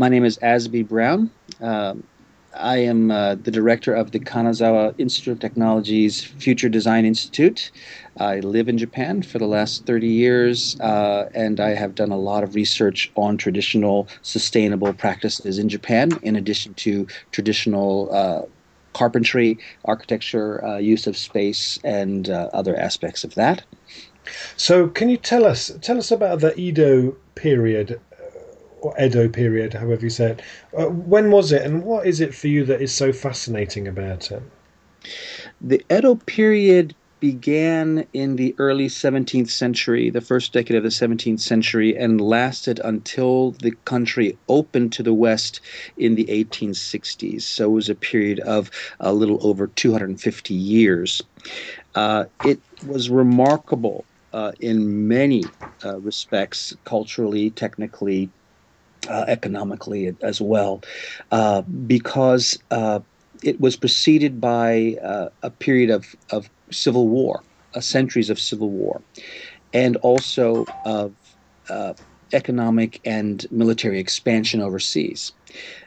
My name is Azby Brown. Um, I am uh, the director of the Kanazawa Institute of Technology's Future Design Institute. I live in Japan for the last 30 years, uh, and I have done a lot of research on traditional sustainable practices in Japan, in addition to traditional uh, carpentry, architecture, uh, use of space, and uh, other aspects of that. So, can you tell us tell us about the Edo period or Edo period, however you say it. Uh, when was it, and what is it for you that is so fascinating about it? The Edo period began in the early 17th century, the first decade of the 17th century, and lasted until the country opened to the West in the 1860s. So it was a period of a little over 250 years. Uh, it was remarkable uh, in many uh, respects, culturally, technically, uh, economically as well, uh, because uh, it was preceded by uh, a period of, of civil war, centuries of civil war, and also of uh, economic and military expansion overseas.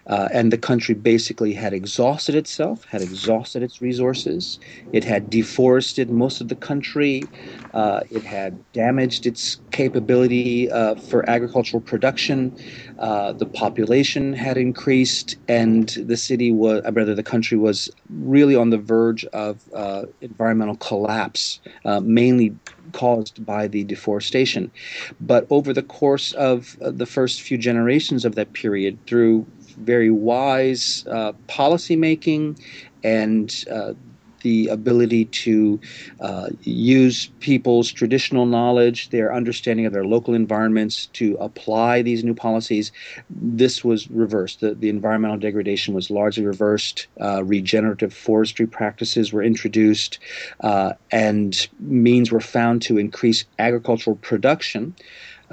Uh, and the country basically had exhausted itself, had exhausted its resources. It had deforested most of the country. Uh, it had damaged its capability uh, for agricultural production. Uh, the population had increased, and the city was, uh, rather, the country was really on the verge of uh, environmental collapse, mainly caused by the deforestation. But over the course of the first few generations of that period, through very wise uh, policy making and uh, the ability to uh, use people's traditional knowledge, their understanding of their local environments to apply these new policies. This was reversed. The, the environmental degradation was largely reversed. Uh, regenerative forestry practices were introduced, uh, and means were found to increase agricultural production.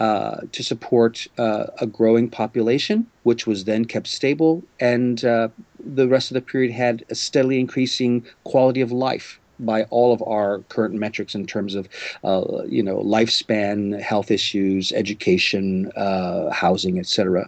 Uh, to support uh, a growing population, which was then kept stable, and uh, the rest of the period had a steadily increasing quality of life by all of our current metrics in terms of, uh, you know, lifespan, health issues, education, uh, housing, etc.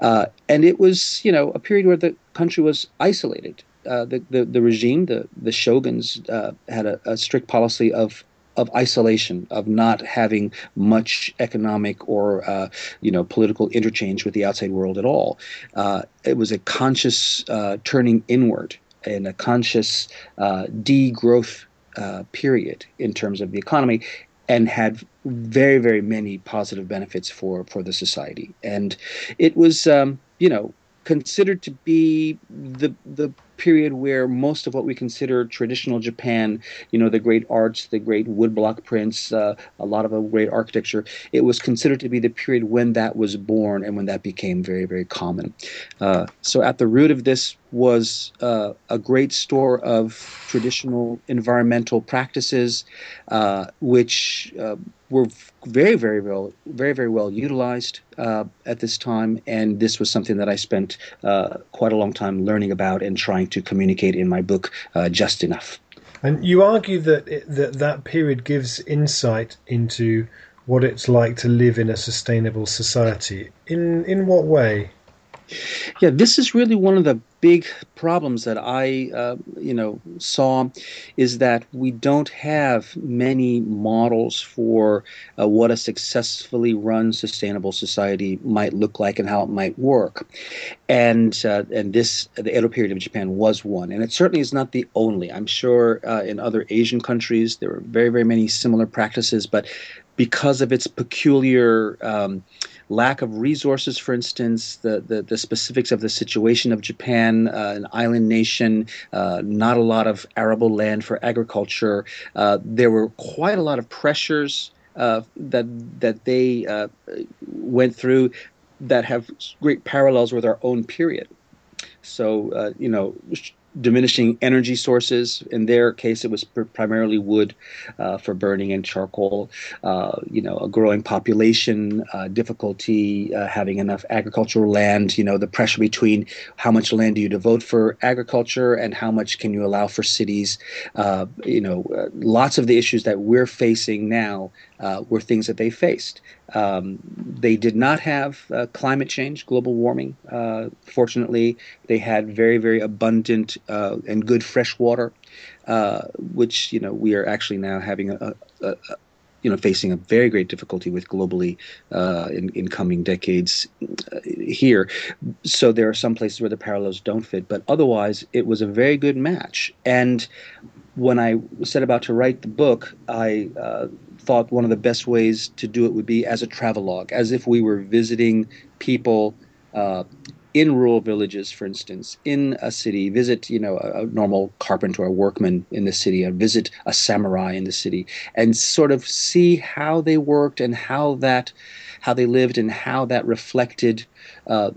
Uh, and it was, you know, a period where the country was isolated. the, the the regime, the the shoguns, had a, a strict policy of of isolation, of not having much economic or uh, you know political interchange with the outside world at all. Uh, it was a conscious uh, turning inward and a conscious uh, degrowth uh, period in terms of the economy, and had very very many positive benefits for for the society. And it was um, you know considered to be the the period where most of what we consider traditional Japan, you know, the great arts, the great woodblock prints, uh, a lot of great architecture, it was considered to be the period when that was born and when that became very, very common. Uh, so at the root of this was uh, a great store of traditional environmental practices, uh, which uh, were very, very well, very, very well utilized uh, at this time. And this was something that I spent uh, quite a long time learning about and trying to communicate in my book, uh, Just Enough. And you argue that it, that that period gives insight into what it's like to live in a sustainable society. In in what way? Yeah, this is really one of the big problems that I, uh, you know, saw is that we don't have many models for uh, what a successfully run sustainable society might look like and how it might work, and uh, and this the Edo period of Japan was one, and it certainly is not the only. I'm sure uh, in other Asian countries there are very very many similar practices, but because of its peculiar um, lack of resources, for instance, the, the, the specifics of the situation of Japan, uh, an island nation, uh, not a lot of arable land for agriculture. Uh, there were quite a lot of pressures uh, that that they uh, went through that have great parallels with our own period. So, uh, you know, diminishing energy sources. In their case, it was pr- primarily wood uh, for burning and charcoal. Uh, you know, a growing population, uh, difficulty uh, having enough agricultural land. You know, the pressure between how much land do you devote for agriculture and how much can you allow for cities. Uh, you know, uh, lots of the issues that we're facing now were things that they faced. Um, they did not have uh, climate change, global warming. Uh, fortunately, they had very, very abundant uh, and good fresh water, uh, which you know we are actually now having a, a, a you know facing a very great difficulty with globally uh, in, in coming decades uh, here. So there are some places where the parallels don't fit, but otherwise it was a very good match. And when I set about to write the book, I thought one of the best ways to do it would be as a travelogue, as if we were visiting people uh, in rural villages, for instance, in a city, visit, you know, a, a, normal carpenter or workman in the city, or visit a samurai in the city, and sort of see how they worked and how that, how they lived and how that reflected uh,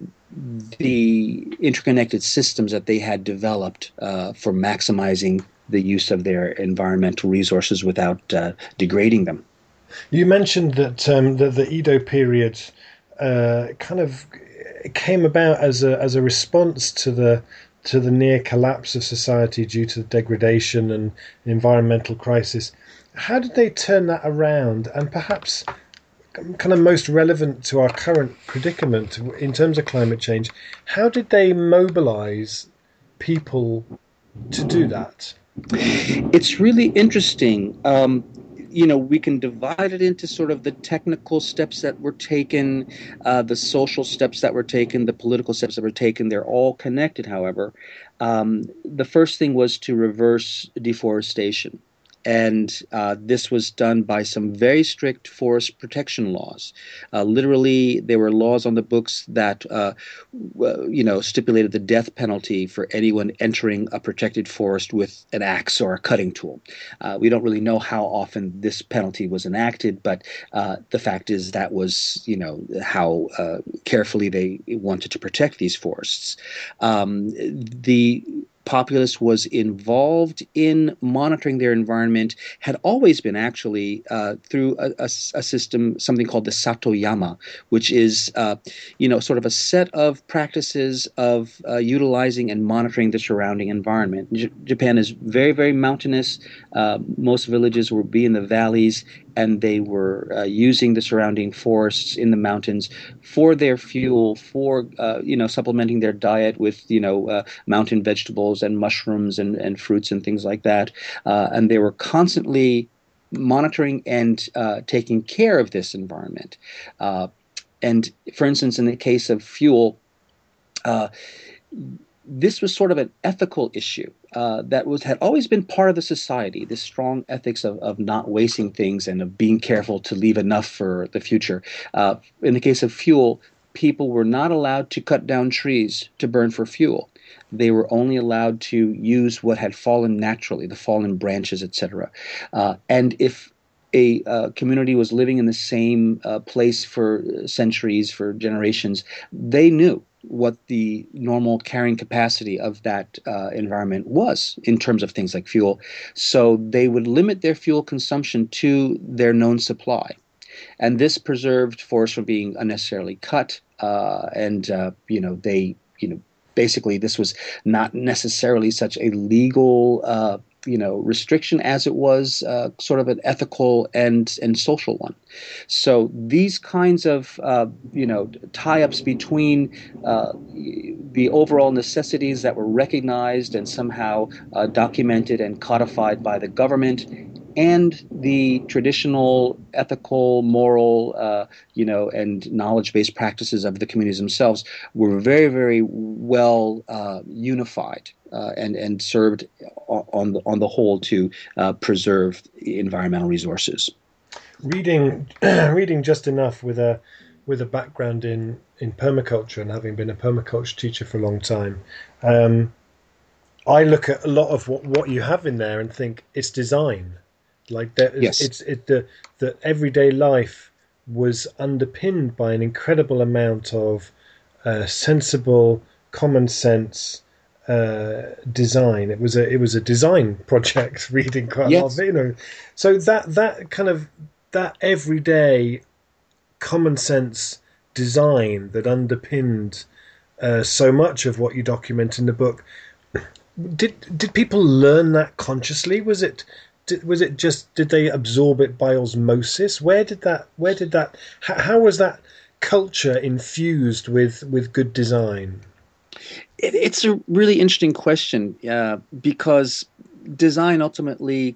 the interconnected systems that they had developed uh, for maximizing the use of their environmental resources without uh, degrading them. You mentioned that um, the, the, Edo period uh, kind of came about as a as a response to the to the near collapse of society due to degradation and environmental crisis. How did they turn that around? And perhaps kind of most relevant to our current predicament in terms of climate change, how did they mobilize people to do that? It's really interesting. Um, you know, we can divide it into sort of the technical steps that were taken, uh, the social steps that were taken, the political steps that were taken. They're all connected, however. Um, the first thing was to reverse deforestation and uh, this was done by some very strict forest protection laws. Uh, literally, there were laws on the books that, uh, you know, stipulated the death penalty for anyone entering a protected forest with an axe or a cutting tool. Uh, we don't really know how often this penalty was enacted, but uh, the fact is that was, you know, how uh, carefully they wanted to protect these forests. Um, the populace was involved in monitoring their environment had always been actually uh, through a, a, a, system, something called the Satoyama, which is, uh, you know, sort of a set of practices of uh, utilizing and monitoring the surrounding environment. J- Japan is very, very mountainous. Uh, most villages will be in the valleys, and they were uh, using the surrounding forests in the mountains for their fuel, for uh, you know supplementing their diet with you know uh, mountain vegetables and mushrooms and, and fruits and things like that. Uh, and they were constantly monitoring and uh, taking care of this environment. Uh, and for instance, in the case of fuel this was sort of an ethical issue uh, that was had always been part of the society. This strong ethics of, of not wasting things and of being careful to leave enough for the future. Uh, in the case of fuel, people were not allowed to cut down trees to burn for fuel. They were only allowed to use what had fallen naturally, the fallen branches, etc. Uh, and if a uh, community was living in the same uh, place for centuries, for generations, they knew what the normal carrying capacity of that uh, environment was in terms of things like fuel. So they would limit their fuel consumption to their known supply. And this preserved forests from being unnecessarily cut. Uh, and, uh, you know, they, you know, basically this was not necessarily such a legal uh, you know restriction as it was uh, sort of an ethical and and social one. So these kinds of uh, you know tie-ups between uh, the overall necessities that were recognized and somehow uh, documented and codified by the government and the traditional ethical, moral, uh, you know, and knowledge-based practices of the communities themselves were very, very well uh, unified uh, and and served on the on the whole to uh, preserve environmental resources. Reading, reading just enough with a with a background in in permaculture and having been a permaculture teacher for a long time. Um, I look at a lot of what, what you have in there and think it's design like that, yes. it's it the the everyday life was underpinned by an incredible amount of uh, sensible, common sense uh, design. It was a it was a design project. Reading quite yes. a lot of it, you know. So that that kind of that everyday common sense design that underpinned uh, so much of what you document in the book. Did did people learn that consciously? Was it did, was it just did they absorb it by osmosis? Where did that where did that how, how was that culture infused with with good design? It, it's a really interesting question uh, because design ultimately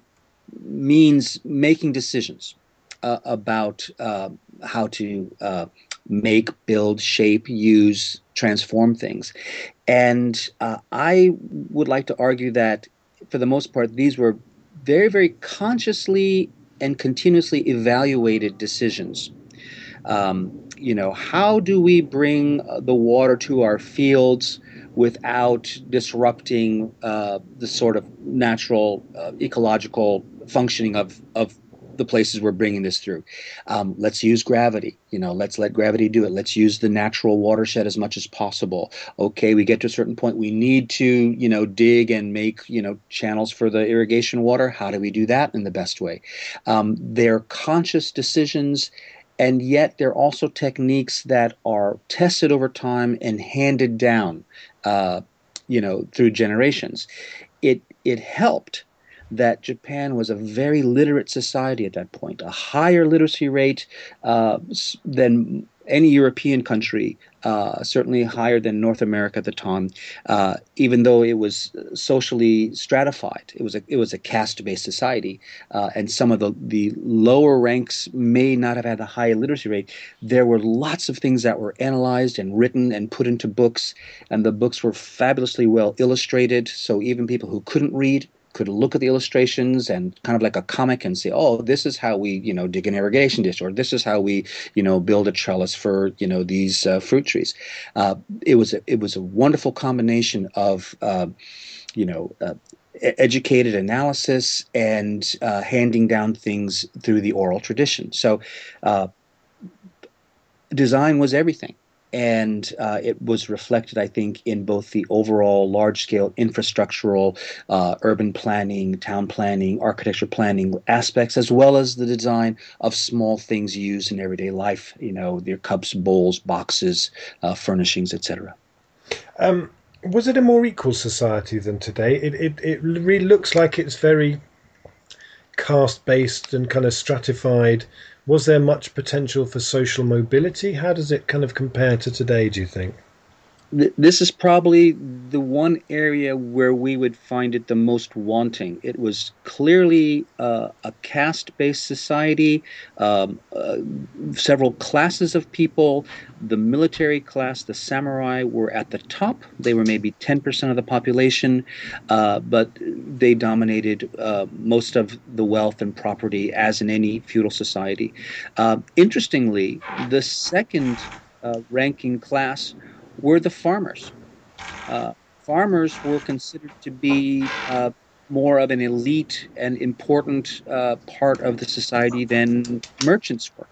means making decisions uh, about uh, how to uh, make, build, shape, use, transform things. And uh, I would like to argue that, for the most part, these were very, very consciously and continuously evaluated decisions. Um, you know, how do we bring the water to our fields without disrupting uh, the sort of natural uh, ecological functioning of, of the places we're bringing this through. Um, let's use gravity. You know, let's let gravity do it. Let's use the natural watershed as much as possible. Okay, we get to a certain point, we need to, you know, dig and make, you know, channels for the irrigation water. How do we do that in the best way? Um, they're conscious decisions and yet they're also techniques that are tested over time and handed down, uh, you know, through generations. It it helped that Japan was a very literate society at that point, a higher literacy rate uh, than any European country, uh, certainly higher than North America at the time. Uh, even though it was socially stratified, it was a it was a caste-based society, uh, and some of the the lower ranks may not have had a high literacy rate. There were lots of things that were analyzed and written and put into books, and the books were fabulously well illustrated. So even people who couldn't read could look at the illustrations and kind of like a comic and say, oh, this is how we, you know, dig an irrigation ditch, or this is how we, you know, build a trellis for, you know, these uh, fruit trees. Uh, it was a, it was a wonderful combination of, uh, you know, uh, educated analysis and uh, handing down things through the oral tradition. So, uh, design was everything and uh, it was reflected, I think, in both the overall large scale infrastructural, uh, urban planning, town planning, architecture planning aspects, as well as the design of small things used in everyday life, you know, their cups, bowls, boxes, uh, furnishings, etc. Um, was it a more equal society than today? It, it, it really looks like it's very caste based and kind of stratified was there much potential for social mobility? How does it kind of compare to today, do you think? This is probably the one area where we would find it the most wanting. It was clearly uh, a caste based society, um, uh, several classes of people. The military class, the samurai, were at the top. They were maybe 10% of the population, uh, but they dominated uh, most of the wealth and property, as in any feudal society. Uh, interestingly, the second uh, ranking class were the farmers. Uh, farmers were considered to be uh, more of an elite and important uh, part of the society than merchants were.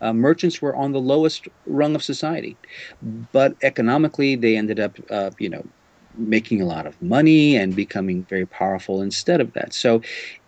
Uh, merchants were on the lowest rung of society, but economically they ended up, uh, you know, making a lot of money and becoming very powerful instead of that. So,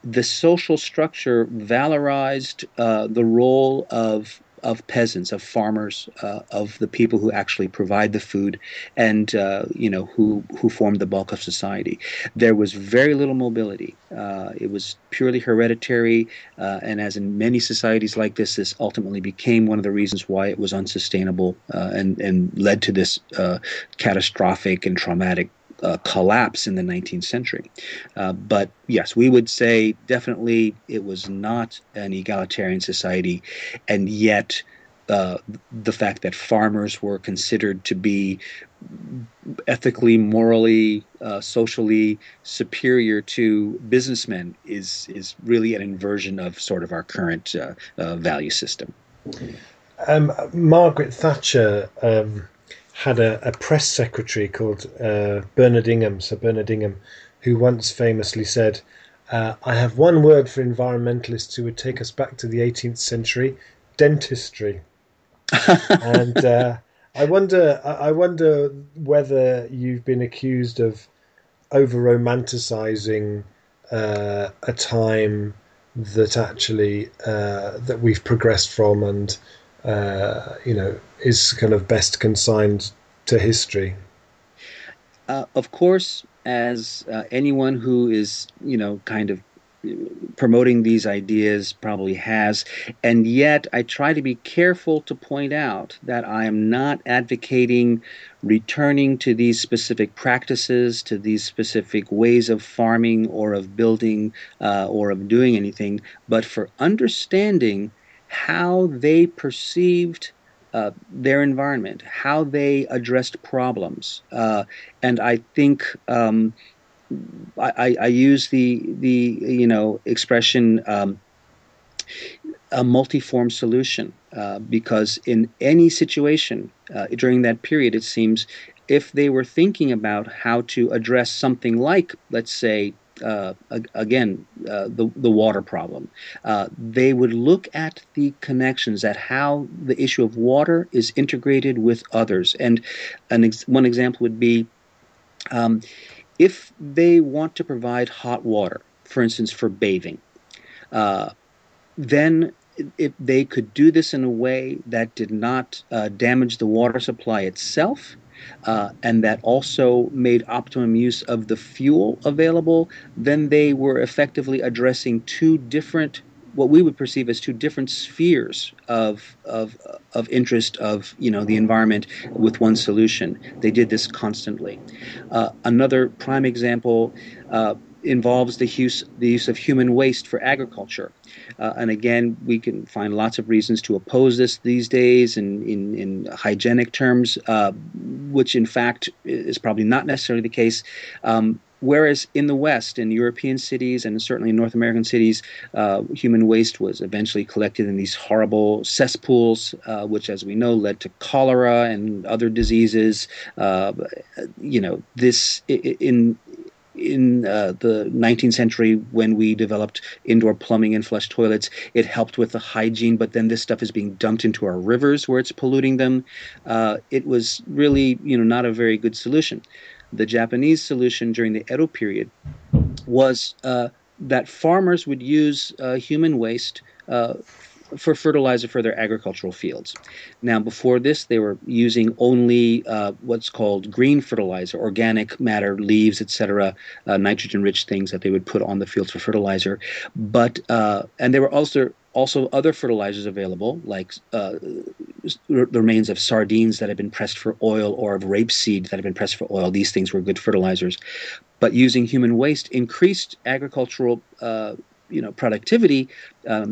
the social structure valorized uh, the role of of peasants, of farmers, uh, of the people who actually provide the food, and uh, you know who who form the bulk of society. There was very little mobility. Uh, it was purely hereditary, uh, and as in many societies like this, this ultimately became one of the reasons why it was unsustainable uh, and and led to this uh, catastrophic and traumatic uh, collapse in the 19th century. Uh, but yes, we would say definitely it was not an egalitarian society, and yet uh, the fact that farmers were considered to be ethically, morally, uh, socially superior to businessmen is is really an inversion of sort of our current uh, uh, value system. Um, Margaret Thatcher. Um had a, a press secretary called uh, Bernard Ingham, Sir Bernard Ingham, who once famously said, uh, I have one word for environmentalists who would take us back to the 18th century dentistry. and uh, I wonder. I wonder whether you've been accused of over romanticizing uh, a time that actually uh, that we've progressed from, and uh, you know, is kind of best consigned to history. Uh, of course, as uh, anyone who is, you know, kind of promoting these ideas probably has. And yet, I try to be careful to point out that I am not advocating returning to these specific practices, to these specific ways of farming or of building uh, or of doing anything, but for understanding how they perceived. Uh, their environment, how they addressed problems, uh, and I think um, I, I, use the the you know expression um, a multiform solution uh, because in any situation uh, during that period, it seems if they were thinking about how to address something like, let's say, uh, again, uh, the the water problem. Uh, they would look at the connections, at how the issue of water is integrated with others. And an ex- one example would be um, if they want to provide hot water, for instance, for bathing, uh, then if they could do this in a way that did not uh, damage the water supply itself, uh, and that also made optimum use of the fuel available, then they were effectively addressing two different what we would perceive as two different spheres of, of, of interest of you know the environment with one solution. They did this constantly. Uh, another prime example uh, involves the use the use of human waste for agriculture. Uh, and again, we can find lots of reasons to oppose this these days in, in, in hygienic terms, uh, which in fact is probably not necessarily the case. Um, Whereas in the West, in European cities and certainly in North American cities, uh, human waste was eventually collected in these horrible cesspools, uh, which, as we know, led to cholera and other diseases. Uh, you know, this in in uh, the 19th century when we developed indoor plumbing and flush toilets. It helped with the hygiene but then this stuff is being dumped into our rivers where it's polluting them. Uh, it was really you know not a very good solution. The Japanese solution during the Edo period was uh, that farmers would use uh, human waste uh, for fertilizer for their agricultural fields. Now, before this, they were using only uh, what's called green fertilizer, organic matter, leaves, etc., uh, nitrogen-rich things that they would put on the fields for fertilizer. But uh, and there were also also other fertilizers available, like uh, the remains of sardines that have been pressed for oil or of rapeseed that have been pressed for oil. These things were good fertilizers. But using human waste increased agricultural uh, you know, productivity uh.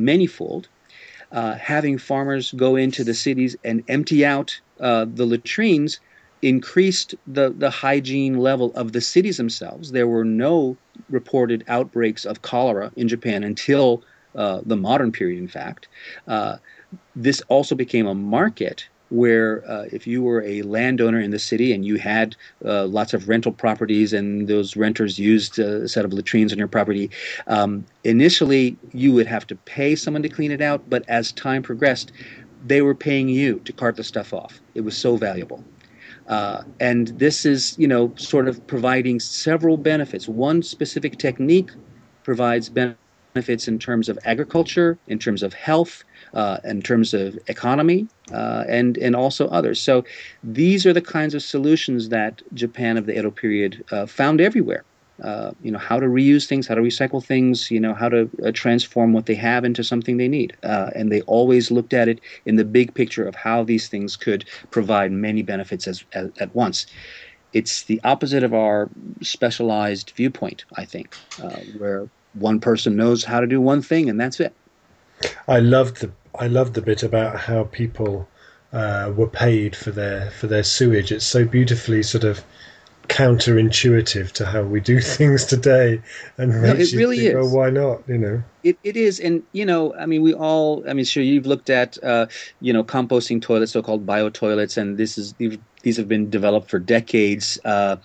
Uh, having farmers go into the cities and empty out uh, the latrines increased the, the hygiene level of the cities themselves. There were no reported outbreaks of cholera in Japan until uh, the modern period, in fact. Uh, this also became a market where uh, if you were a landowner in the city and you had uh, lots of rental properties and those renters used a set of latrines on your property, um, initially you would have to pay someone to clean it out, but as time progressed, they were paying you to cart the stuff off. It was so valuable. Uh, and this is, you know, sort of providing several benefits. One specific technique provides benefits in terms of agriculture, in terms of health, uh, in terms of economy, uh, and and also others. So these are the kinds of solutions that Japan of the Edo period uh, found everywhere. Uh, you know how to reuse things, how to recycle things, you know how to uh, transform what they have into something they need, uh, and they always looked at it in the big picture of how these things could provide many benefits as, as at once it's the opposite of our specialized viewpoint, I think, uh, where one person knows how to do one thing and that's it. I loved the I loved the bit about how people uh, were paid for their for their sewage. It's so beautifully sort of counterintuitive to how we do things today, and no, it really think, is. Well, why not? You know, it, it is, and you know, I mean, we all. I mean, sure, you've looked at uh, you know composting toilets, so-called bio toilets, and this is these have been developed for decades. Uh,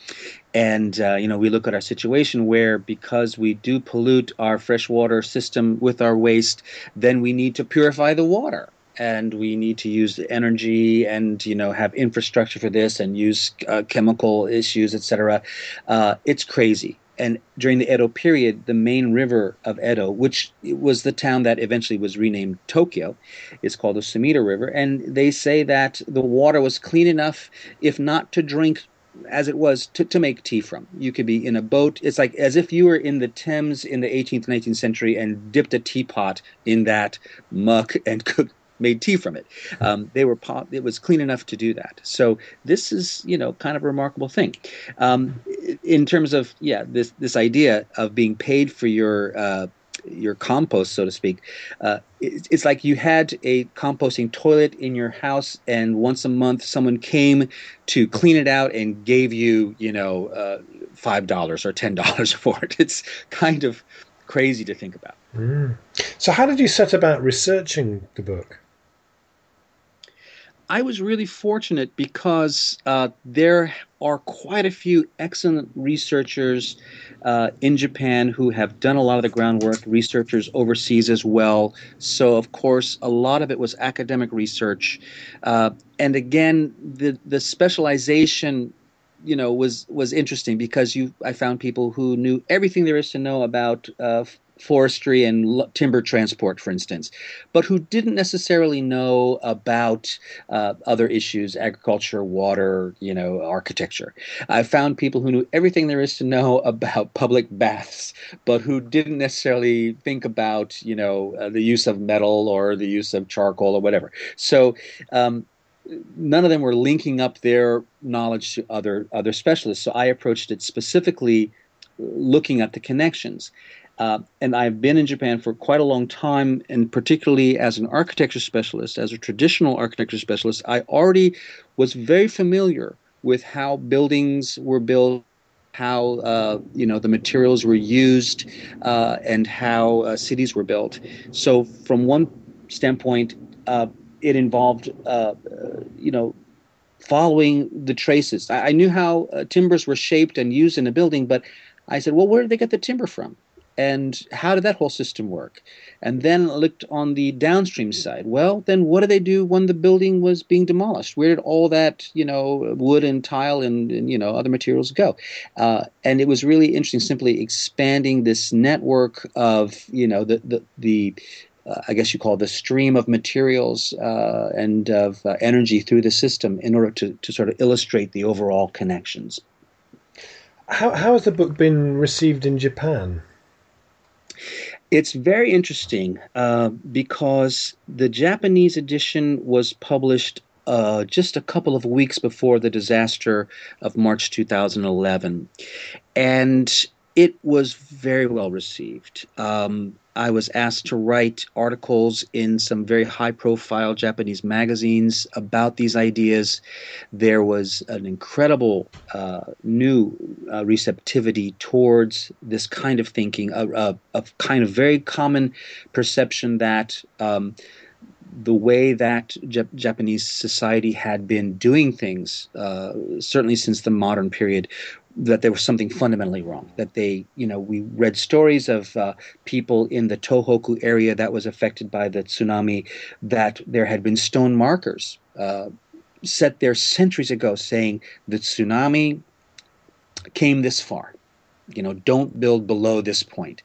and uh, you know, we look at our situation where because we do pollute our freshwater system with our waste, then we need to purify the water. and we need to use the energy and you know have infrastructure for this and use uh, chemical issues, etc. Uh, it's crazy. And during the Edo period, the main river of Edo, which was the town that eventually was renamed Tokyo, is called the Sumida River. And they say that the water was clean enough, if not to drink, as it was to, to make tea from. You could be in a boat. It's like as if you were in the Thames in the 18th 19th century and dipped a teapot in that muck and cooked made tea from it. Um, they were pop, it was clean enough to do that. So this is you know kind of a remarkable thing. Um, in terms of yeah this this idea of being paid for your uh, your compost, so to speak. Uh, it, it's like you had a composting toilet in your house, and once a month someone came to clean it out and gave you, you know, uh, five dollars or ten dollars for it. It's kind of crazy to think about. Mm. So, how did you set about researching the book? I was really fortunate because uh, there are quite a few excellent researchers uh, in Japan who have done a lot of the groundwork, researchers overseas as well. So, of course, a lot of it was academic research. Uh, and again, the, the specialization you know was was interesting because you I found people who knew everything there is to know about uh, forestry and timber transport, for instance, but who didn't necessarily know about uh, other issues, agriculture, water, you know, architecture. I found people who knew everything there is to know about public baths, but who didn't necessarily think about, you know, uh, the use of metal or the use of charcoal or whatever. So. Um, none of them were linking up their knowledge to other other specialists. So I approached it specifically looking at the connections. Uh, and I've been in Japan for quite a long time, and particularly as an architecture specialist, as a traditional architecture specialist, I already was very familiar with how buildings were built, how uh, you know the materials were used, uh, and how uh, cities were built. So, from one standpoint, uh, it involved uh, you know following the traces. I, I knew how timbers were shaped and used in a building, but I said, well, where did they get the timber from? And how did that whole system work? And then looked on the downstream side. Well, then what did they do when the building was being demolished? Where did all that, you know, wood and tile and, and you know other materials go? Uh, and it was really interesting, simply expanding this network of, you know, the the the uh, I guess you call the stream of materials uh, and of uh, energy through the system in order to, to sort of illustrate the overall connections. How, how has the book been received in Japan? It's very interesting uh, because the Japanese edition was published uh, just a couple of weeks before the disaster of March 2011. And it was very well received. Um, I was asked to write articles in some very high profile Japanese magazines about these ideas. There was an incredible uh, new uh, receptivity towards this kind of thinking, a, a, a, kind of very common perception that. Um, the way that Jap- Japanese society had been doing things, uh, certainly since the modern period, that there was something fundamentally wrong. That they, you know, we read stories of uh, people in the Tohoku area that was affected by the tsunami, that there had been stone markers uh, set there centuries ago saying the tsunami came this far. You know, don't build below this point.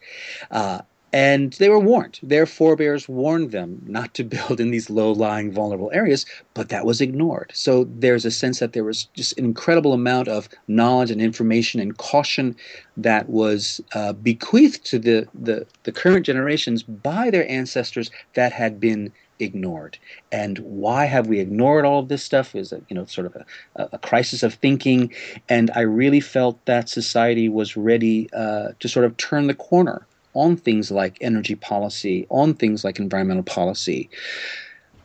Uh, and they were warned. Their forebears warned them not to build in these low lying, vulnerable areas, but that was ignored. So there's a sense that there was just an incredible amount of knowledge and information and caution that was uh, bequeathed to the, the, the current generations by their ancestors that had been ignored. And why have we ignored all of this stuff is a, you know sort of a, a crisis of thinking. And I really felt that society was ready uh, to sort of turn the corner on things like energy policy, on things like environmental policy.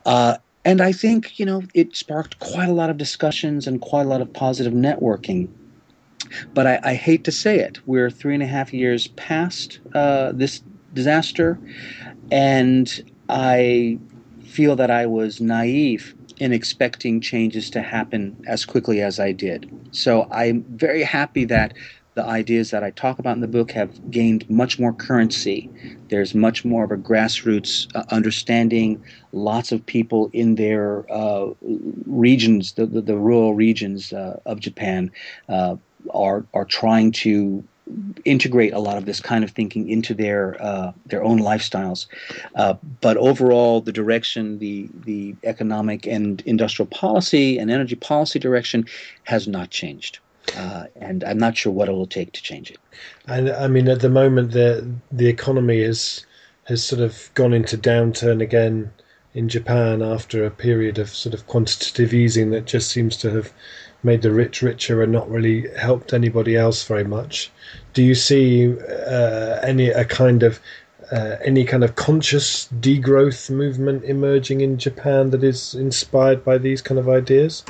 Uh, and I think, you know, it sparked quite a lot of discussions and quite a lot of positive networking. But I, I hate to say it, we're three and a half years past uh, this disaster, and I feel that I was naive in expecting changes to happen as quickly as I did. So I'm very happy that the ideas that I talk about in the book have gained much more currency. There's much more of a grassroots uh, understanding. Lots of people in their uh, regions, the, the, the, rural regions uh, of Japan, uh, are are trying to integrate a lot of this kind of thinking into their uh, their own lifestyles. Uh, but overall, the direction, the the economic and industrial policy and energy policy direction has not changed. Uh, and I'm not sure what it will take to change it. And I mean, at the moment, the the economy is has sort of gone into downturn again in Japan after a period of sort of quantitative easing that just seems to have made the rich richer and not really helped anybody else very much. Do you see uh, any a kind of uh, any kind of conscious degrowth movement emerging in Japan that is inspired by these kind of ideas?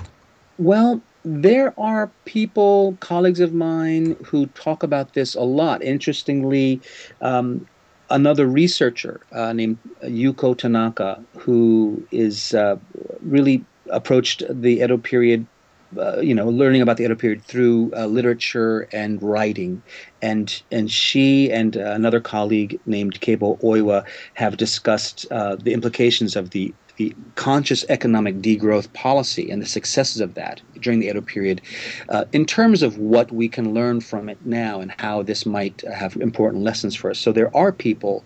Well, there are people, colleagues of mine, who talk about this a lot. Interestingly, um, another researcher uh, named Yuko Tanaka, who is uh, really approached the Edo period uh, you know, learning about the Edo period through uh, literature and writing, and and she and another colleague named Keibo Oiwa have discussed uh, the implications of the the conscious economic degrowth policy and the successes of that during the Edo period, uh, in terms of what we can learn from it now and how this might have important lessons for us. So there are people,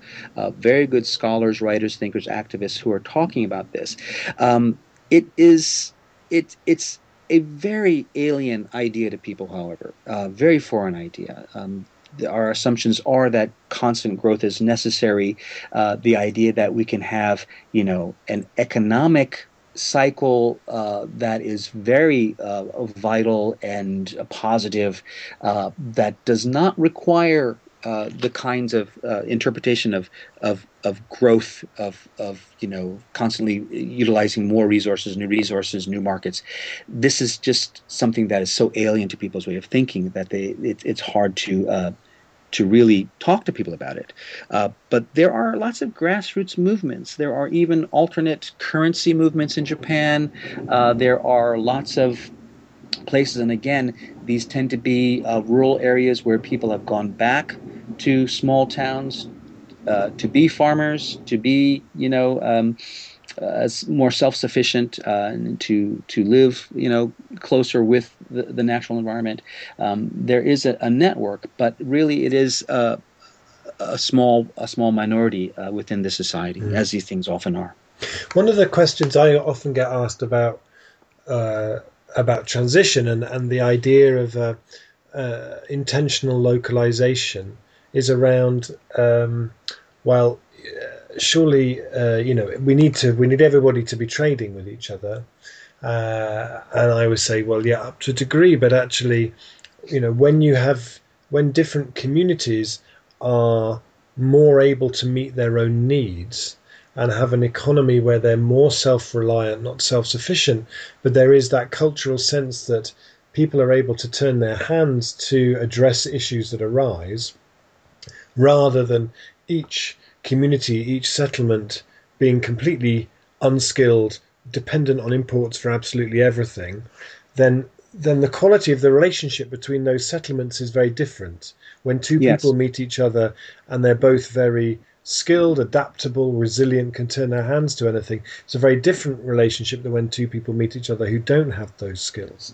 very good scholars, writers, thinkers, activists who are talking about this. Um, it is it it's a very alien idea to people, however, uh, very foreign idea. Um, our assumptions are that constant growth is necessary. Uh, the idea that we can have, you know, an economic cycle uh, that is very uh, vital and positive, uh, that does not require uh, the kinds of uh, interpretation of, of of growth of of you know constantly utilizing more resources, new resources, new markets. This is just something that is so alien to people's way of thinking that they it, it's hard to uh, to really talk to people about it. Uh, but there are lots of grassroots movements. There are even alternate currency movements in Japan. Uh, there are lots of places, and again, these tend to be uh, rural areas where people have gone back to small towns uh, to be farmers, to be you know um, uh, more self-sufficient, uh, and to to live you know closer with the, the natural environment. Um, there is a, a, network, but really it is a, a small a small minority uh, within the society, mm. as these things often are. One of the questions I often get asked about uh, about transition and, and the idea of uh, uh, intentional localization is around um, well surely uh, you know we need to we need everybody to be trading with each other. Uh, and I would say well yeah up to a degree but actually you know when you have when different communities are more able to meet their own needs and have an economy where they're more self reliant, not self sufficient, but there is that cultural sense that people are able to turn their hands to address issues that arise rather than each community, each settlement being completely unskilled, dependent on imports for absolutely everything, then then the quality of the relationship between those settlements is very different. When two yes. people meet each other and they're both very skilled, adaptable, resilient, can turn their hands to anything. It's a very different relationship than when two people meet each other who don't have those skills.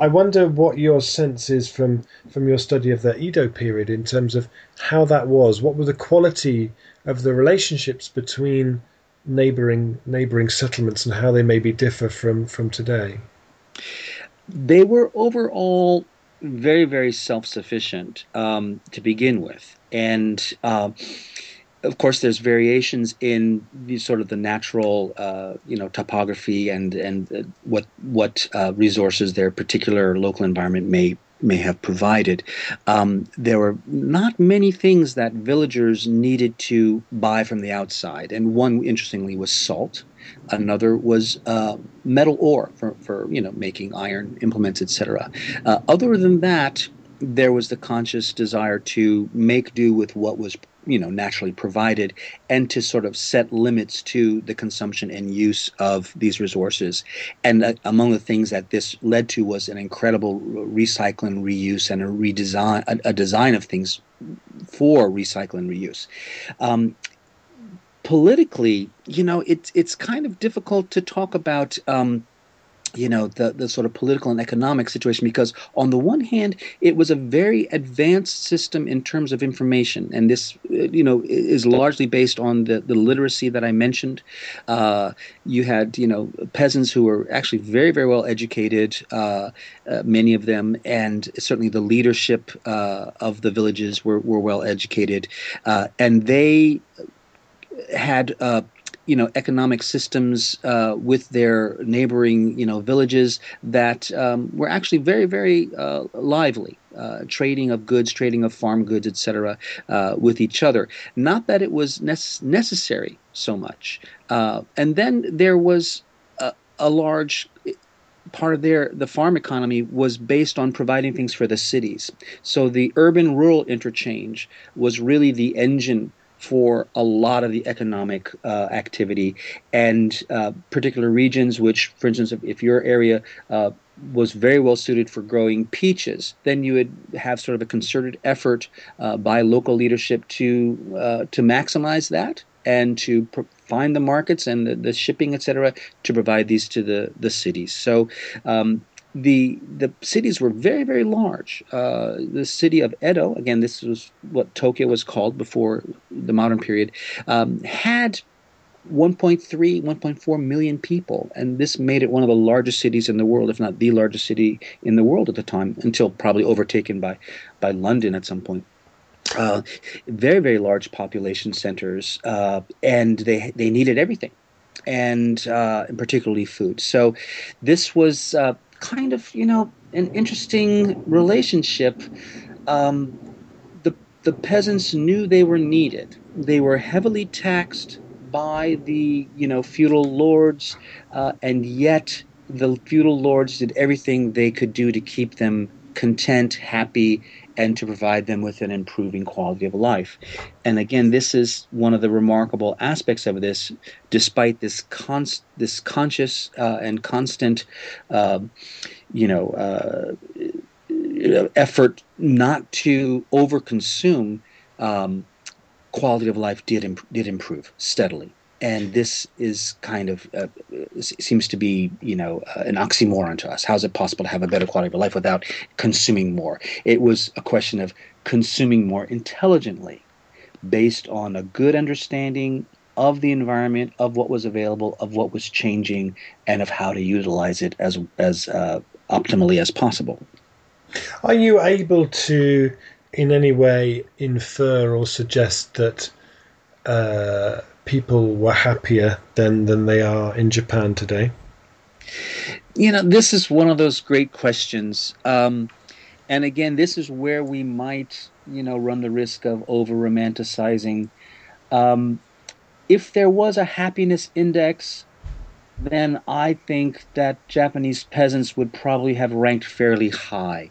I wonder what your sense is from from your study of the Edo period in terms of how that was. What were the quality of the relationships between neighboring neighboring settlements and how they maybe differ from from today? They were overall very very self sufficient um, to begin with, and. Uh, of course, there's variations in the sort of the natural, uh, you know, topography and and uh, what what uh, resources their particular local environment may may have provided. Um, there were not many things that villagers needed to buy from the outside, and one interestingly was salt. Another was uh, metal ore for, for you know making iron implements, etc. Uh, other than that, there was the conscious desire to make do with what was you know naturally provided and to sort of set limits to the consumption and use of these resources. And uh, among the things that this led to was an incredible recycling reuse and a redesign a, a design of things for recycling reuse. Um, politically you know it's it's kind of difficult to talk about um, you know the the sort of political and economic situation because on the one hand it was a very advanced system in terms of information. And this uh, you know is largely based on the the literacy that I mentioned. Uh, you had you know peasants who were actually very very well educated uh, uh, many of them and certainly the leadership uh, of the villages were, were well educated. Uh, and they had you know economic systems uh, with their neighboring you know villages that um, were actually very very uh, lively. Uh, trading of goods, trading of farm goods, etc., uh, with each other. Not that it was nece- necessary so much. Uh, and then there was a, a large part of their the farm economy was based on providing things for the cities. So the urban rural interchange was really the engine for a lot of the economic uh, activity and uh, particular regions which for instance if, if your area uh, was very well suited for growing peaches then you would have sort of a concerted effort uh, by local leadership to uh, to maximize that and to pr- find the markets and the, the shipping cetera, to provide these to the the cities. So um, the the cities were very very large. Uh, the city of Edo, again, this was what Tokyo was called before the modern period, um, had 1.3, 1.4 million people, and this made it one of the largest cities in the world, if not the largest city in the world at the time, until probably overtaken by by London at some point. Uh, very very large population centers, uh, and they they needed everything and uh, particularly food. So this was uh, kind of you know an interesting relationship. Um, the the peasants knew they were needed. They were heavily taxed by the you know feudal lords, uh, and yet the feudal lords did everything they could do to keep them content, happy, and to provide them with an improving quality of life. And again, this is one of the remarkable aspects of this, despite this const, this conscious uh, and constant, uh, you know, uh, effort not to overconsume. Um, quality of life did imp- did improve steadily and this is kind of uh, seems to be you know uh, an oxymoron to us. How is it possible to have a better quality of life without consuming more? It was a question of consuming more intelligently based on a good understanding of the environment of what was available of what was changing and of how to utilize it as as uh, optimally as possible. Are you able to in any way infer or suggest that uh, people were happier then than they are in Japan today? You know, this is one of those great questions. Um, and again, this is where we might, you know, run the risk of over romanticizing. Um, if there was a happiness index, then I think that Japanese peasants would probably have ranked fairly high.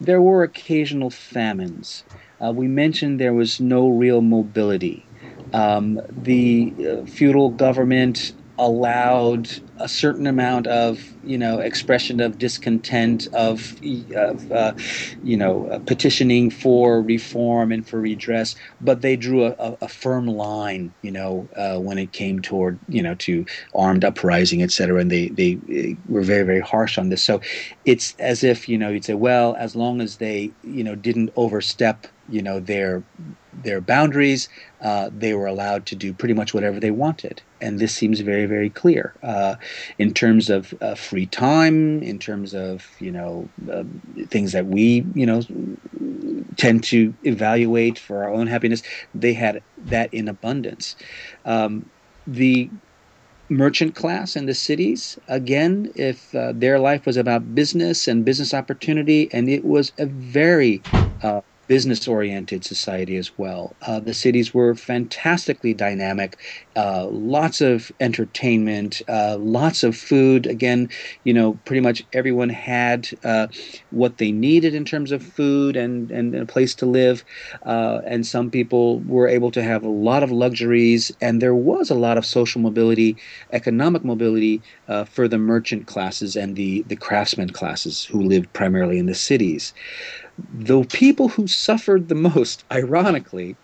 There were occasional famines. Uh, we mentioned there was no real mobility. Um, the uh, feudal government allowed a certain amount of you know expression of discontent of, of uh, you know uh, petitioning for reform and for redress but they drew a, a, firm line you know uh, when it came toward you know to armed uprising etc and they they were very very harsh on this. So it's as if you know you'd say well as long as they you know didn't overstep you know their their boundaries. Uh, they were allowed to do pretty much whatever they wanted, and this seems very, very clear uh, in terms of uh, free time, in terms of you know um, things that we you know tend to evaluate for our own happiness. They had that in abundance. Um, the merchant class in the cities again if uh, their life was about business and business opportunity and it was a very uh, business oriented society as well. Uh, the cities were fantastically dynamic, uh, lots of entertainment, uh, lots of food. Again, you know, pretty much everyone had uh, what they needed in terms of food and, and a place to live. Uh, and some people were able to have a lot of luxuries, and there was a lot of social mobility, economic mobility uh, for the merchant classes and the, the craftsman classes who lived primarily in the cities. The people who suffered the most, ironically,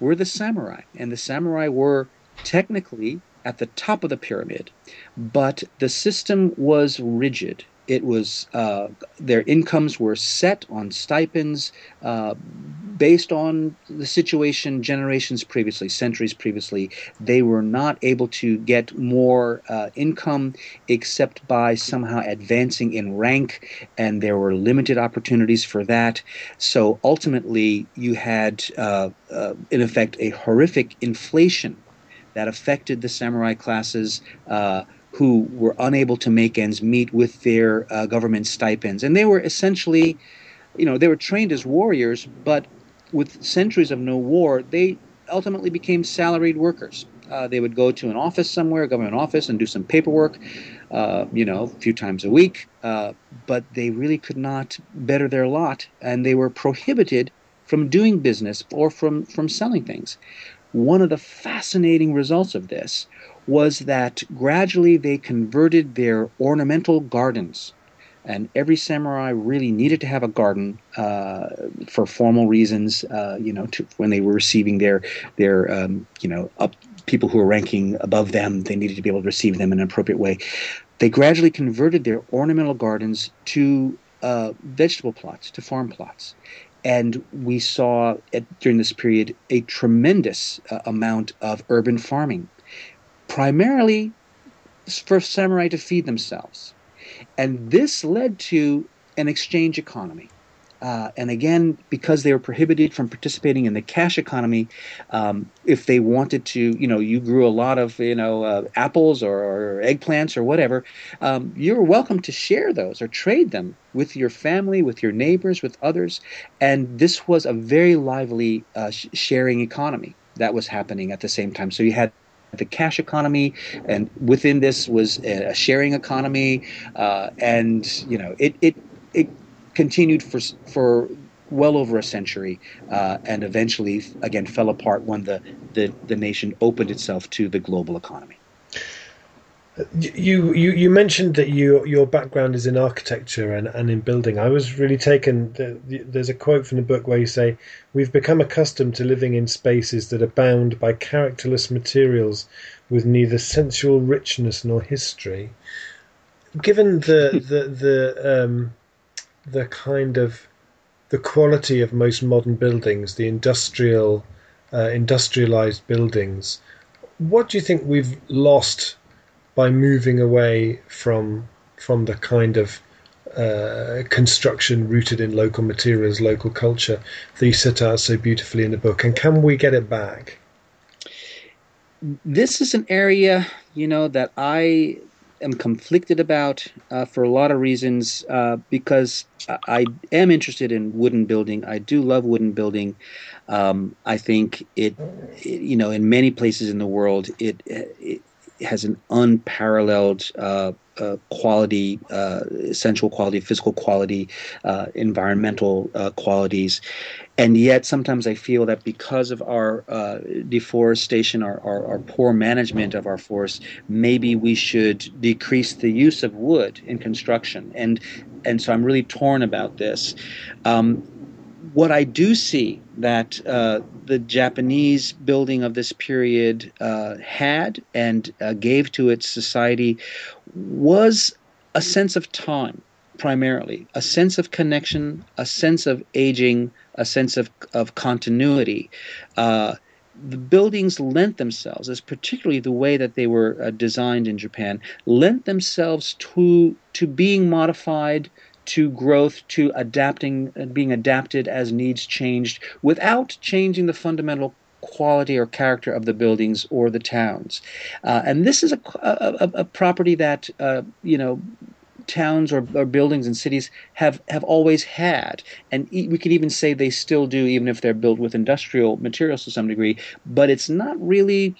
were the samurai. And the samurai were technically at the top of the pyramid, but the system was rigid it was uh, their incomes were set on stipends uh, based on the situation generations previously, centuries previously. They were not able to get more uh, income except by somehow advancing in rank, and there were limited opportunities for that. So ultimately, you had, uh, uh, in effect, a horrific inflation that affected the samurai classes uh, who were unable to make ends meet with their uh, government stipends. And they were essentially, you know, they were trained as warriors, but with centuries of no war, they ultimately became salaried workers. Uh, they would go to an office somewhere, a government office, and do some paperwork, uh, you know, a few times a week. Uh, but they really could not better their lot, and they were prohibited from doing business or from, from selling things. One of the fascinating results of this was that gradually they converted their ornamental gardens. And every samurai really needed to have a garden uh, for formal reasons, uh, you know, to, when they were receiving their their um, you know up people who were ranking above them, they needed to be able to receive them in an appropriate way. They gradually converted their ornamental gardens to uh, vegetable plots, to farm plots, and we saw at, during this period a tremendous uh, amount of urban farming primarily for samurai to feed themselves. And this led to an exchange economy. Uh, and again, because they were prohibited from participating in the cash economy, um, if they wanted to, you know, you grew a lot of, you know, uh, apples or, or, eggplants or whatever, um, you're welcome to share those or trade them with your family, with your neighbors, with others. And this was a very lively uh, sharing economy that was happening at the same time. So you had the cash economy, and within this was a sharing economy, uh, and you know it it it continued for for well over a century, uh, and eventually again fell apart when the, the the nation opened itself to the global economy. You, you you mentioned that you your background is in architecture and, and in building. I was really taken. There's a quote from the book where you say, "We've become accustomed to living in spaces that are bound by characterless materials with neither sensual richness nor history." Given the the the um, the kind of the quality of most modern buildings, the industrial uh, industrialized buildings, what do you think we've lost? By moving away from from the kind of uh, construction rooted in local materials, local culture that you set out so beautifully in the book? And can we get it back? This is an area, you know, that I am conflicted about uh, for a lot of reasons uh, because I am interested in wooden building. I do love wooden building. Um, I think it, it, you know, in many places in the world, it, it has an unparalleled uh, uh, quality, uh, sensual quality, physical quality, uh, environmental uh, qualities. And yet, sometimes I feel that because of our uh, deforestation, our, our, our, poor management of our forests, maybe we should decrease the use of wood in construction. And and so I'm really torn about this. Um, what I do see that uh, the Japanese building of this period uh, had and uh, gave to its society was a sense of time, primarily, a sense of connection, a sense of aging, a sense of, of continuity. Uh, the buildings lent themselves, as particularly the way that they were uh, designed in Japan, lent themselves to to being modified, to growth, to adapting, uh, being adapted as needs changed without changing the fundamental quality or character of the buildings or the towns. Uh, and this is a, a, a property that, uh, you know, towns or, or, buildings and cities have, have always had. And e- we could even say they still do, even if they're built with industrial materials to some degree. But it's not really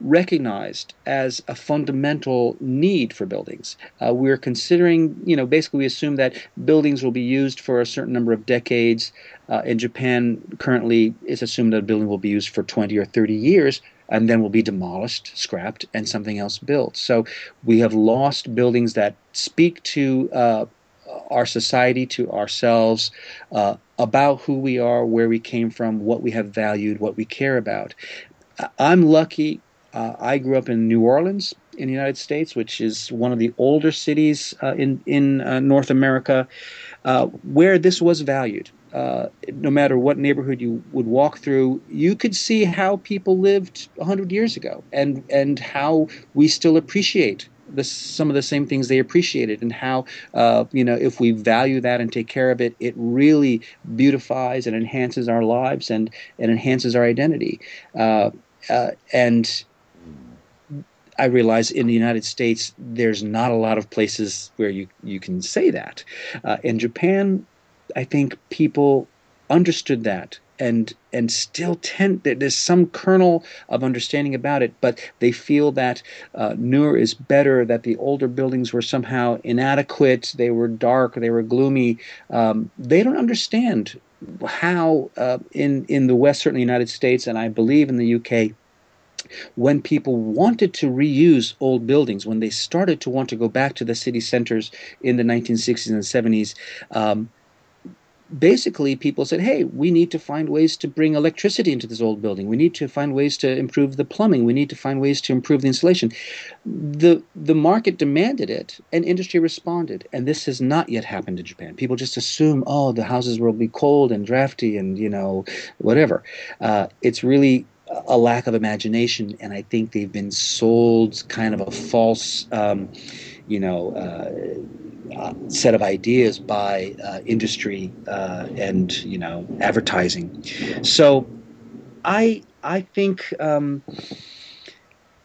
recognized as a fundamental need for buildings. Uh, we're considering, you know, basically we assume that buildings will be used for a certain number of decades. Uh, in Japan, currently, it's assumed that a building will be used for 20 or 30 years and then will be demolished, scrapped, and something else built. So we have lost buildings that speak to uh, our society, to ourselves, uh, about who we are, where we came from, what we have valued, what we care about. I'm lucky uh, I grew up in New Orleans in the United States, which is one of the older cities uh, in in uh, North America, uh, where this was valued. Uh, no matter what neighborhood you would walk through, you could see how people lived hundred years ago, and and how we still appreciate the, some of the same things they appreciated, and how uh, you know if we value that and take care of it, it really beautifies and enhances our lives and and enhances our identity. and I realize in the United States, there's not a lot of places where you, you can say that. Uh, in Japan, I think people understood that and and still tend that there's some kernel of understanding about it, but they feel that uh, newer is better. That the older buildings were somehow inadequate. They were dark. They were gloomy. Um, they don't understand how uh, in in the West, certainly United States, and I believe in the UK, when people wanted to reuse old buildings, when they started to want to go back to the city centers in the 1960s and 70s, um, basically people said, hey, we need to find ways to bring electricity into this old building. We need to find ways to improve the plumbing. We need to find ways to improve the insulation. The, the market demanded it and industry responded. And this has not yet happened in Japan. People just assume, oh, the houses will be cold and drafty and, you know, whatever. Uh, it's really a lack of imagination, and I think they've been sold kind of a false, um, you know, uh, set of ideas by uh, industry uh, and you know advertising. So, I I think. Um,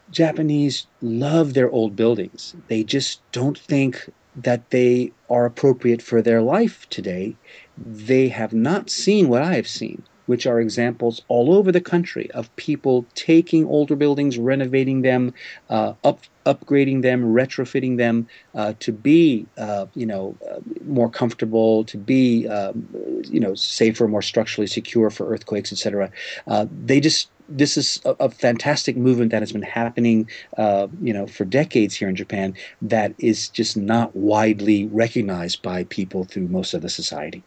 Japanese love their old buildings. They just don't think that they are appropriate for their life today. They have not seen what I have seen which are examples all over the country of people taking older buildings, renovating them, uh, up, upgrading them, retrofitting them uh, to be, uh, you know, uh, more comfortable, to be, um, you know, safer, more structurally secure for earthquakes, etc. Uh, they just this is a, a, fantastic movement that has been happening, uh, you know, for decades here in Japan. That is just not widely recognized by people through most of the society.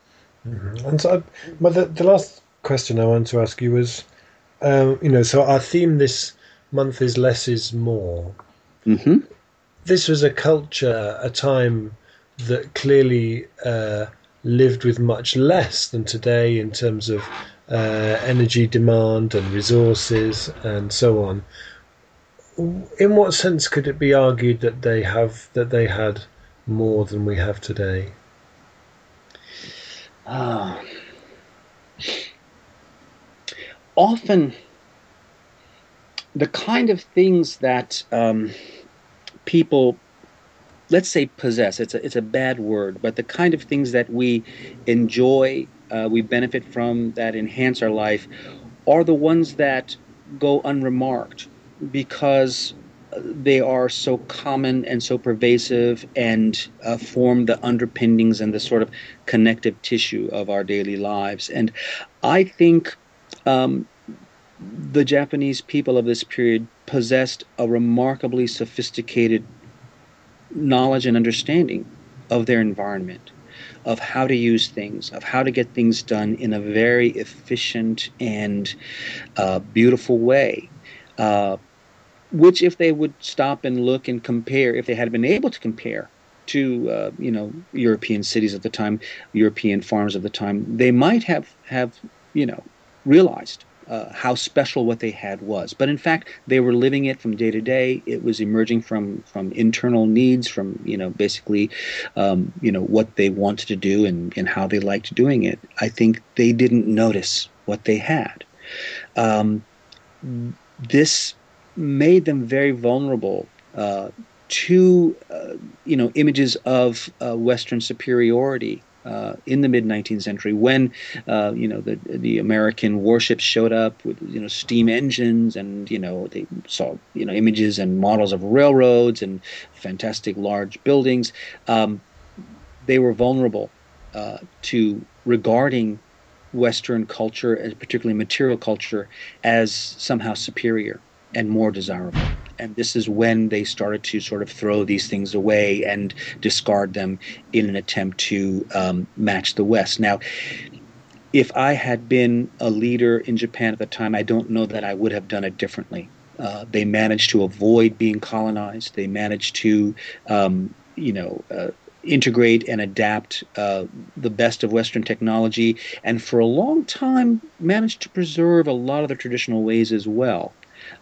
Mm-hmm. And so, but the, the last question I wanted to ask you was, um, you know, so our theme this month is less is more. Mm-hmm. This was a culture, a time that clearly uh, lived with much less than today in terms of uh, energy demand and resources and so on. In what sense could it be argued that they have that they had more than we have today? Ah often the kind of things that um, people let's say possess it's a, it's a bad word but the kind of things that we enjoy uh, we benefit from that enhance our life are the ones that go unremarked because they are so common and so pervasive and uh, form the underpinnings and the sort of connective tissue of our daily lives. And i think um, the Japanese people of this period possessed a remarkably sophisticated knowledge and understanding of their environment, of how to use things, of how to get things done in a very efficient and uh, beautiful way. Uh, which, if they would stop and look and compare, if they had been able to compare to uh, you know European cities at the time, European farms of the time, they might have have you know realized uh, how special what they had was. But in fact, they were living it from day to day. It was emerging from from internal needs, from you know basically, um, you know what they wanted to do and and how they liked doing it. I think they didn't notice what they had. Um, this made them very vulnerable uh, to, uh, you know, images of uh, Western superiority uh, in the mid 19th century when uh, you know the the American warships showed up with you know steam engines and you know they saw you know images and models of railroads and fantastic large buildings. Um, they were vulnerable uh, to regarding Western culture, particularly material culture, as somehow superior and more desirable and this is when they started to sort of throw these things away and discard them in an attempt to um, match the West. Now, if I had been a leader in Japan at the time, I don't know that I would have done it differently. Uh, they managed to avoid being colonized. They managed to, um, you know, uh, integrate and adapt uh, the best of Western technology, and for a long time managed to preserve a lot of the traditional ways as well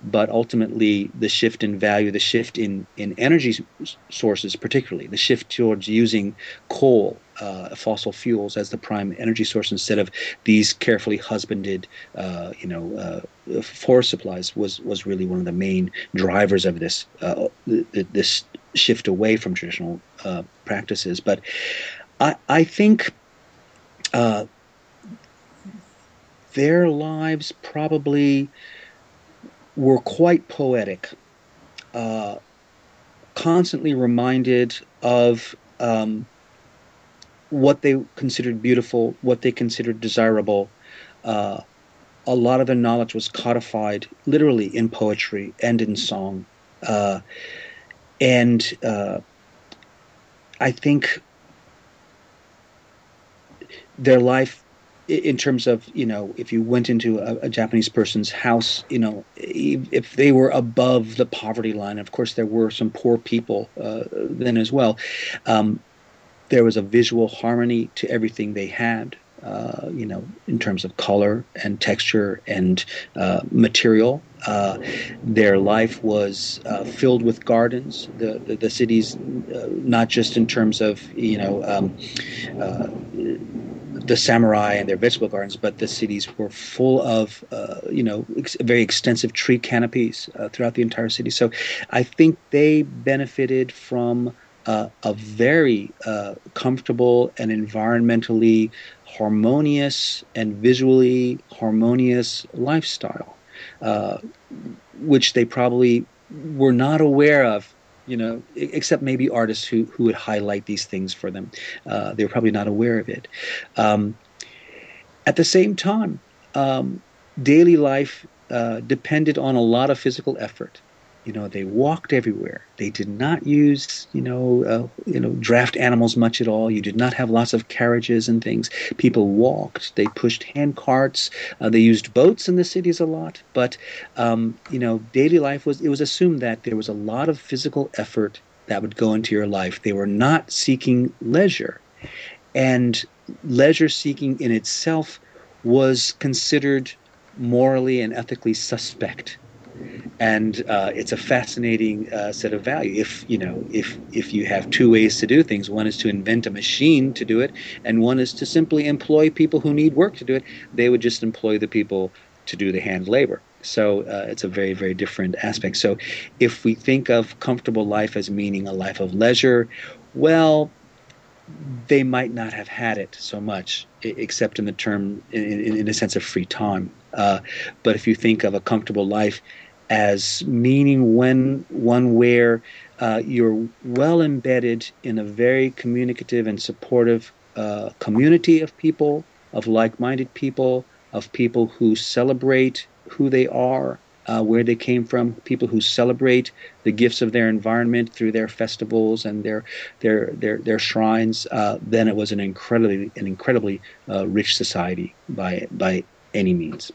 but ultimately the shift in value, the shift in, in energy sources, particularly the shift towards using coal, uh, fossil fuels as the prime energy source instead of these carefully husbanded, uh, you know, uh, forest supplies was was really one of the main drivers of this uh, this shift away from traditional uh, practices. But I I think. Uh, their lives probably were quite poetic, uh, constantly reminded of um, what they considered beautiful, what they considered desirable. Uh, a lot of their knowledge was codified literally in poetry and in song. Uh, and uh, I think their life in terms of you know if you went into a, a, Japanese person's house, you know if they were above the poverty line. Of course, there were some poor people uh, then as well. Um, there was a visual harmony to everything they had. Uh, you know, in terms of color and texture and uh, material. Uh, their life was uh, filled with gardens. The the, the cities, uh, not just in terms of you know. Um, uh, the samurai and their vegetable gardens, but the cities were full of, uh, you know, ex- very extensive tree canopies uh, throughout the entire city. So I think they benefited from uh, a very comfortable and environmentally harmonious and visually harmonious lifestyle, uh, which they probably were not aware of you know, except maybe artists who, who would highlight these things for them. Uh, they were probably not aware of it. Um, at the same time, um, daily life uh, depended on a lot of physical effort. You know, they walked everywhere. They did not use, you know, uh, you know, draft animals much at all. You did not have lots of carriages and things. People walked. They pushed hand carts. Uh, they used boats in the cities a lot. But, um, you know, daily life was. It was assumed that there was a lot of physical effort that would go into your life. They were not seeking leisure, and leisure seeking in itself was considered morally and ethically suspect and uh, it's a fascinating uh, set of value. If you know, if if you have two ways to do things, one is to invent a machine to do it, and one is to simply employ people who need work to do it. They would just employ the people to do the hand labor. So uh, it's a very very different aspect. So if we think of comfortable life as meaning a life of leisure, well. They might not have had it so much, except in the term, in, in, in a sense of free time. Uh, but if you think of a comfortable life as meaning when one where uh, you're well embedded in a very communicative and supportive uh, community of people, of like-minded people, of people who celebrate who they are, uh, where they came from, people who celebrate the gifts of their environment through their festivals and their their their, their shrines. Uh, then it was an incredibly an incredibly uh, rich society by by any means.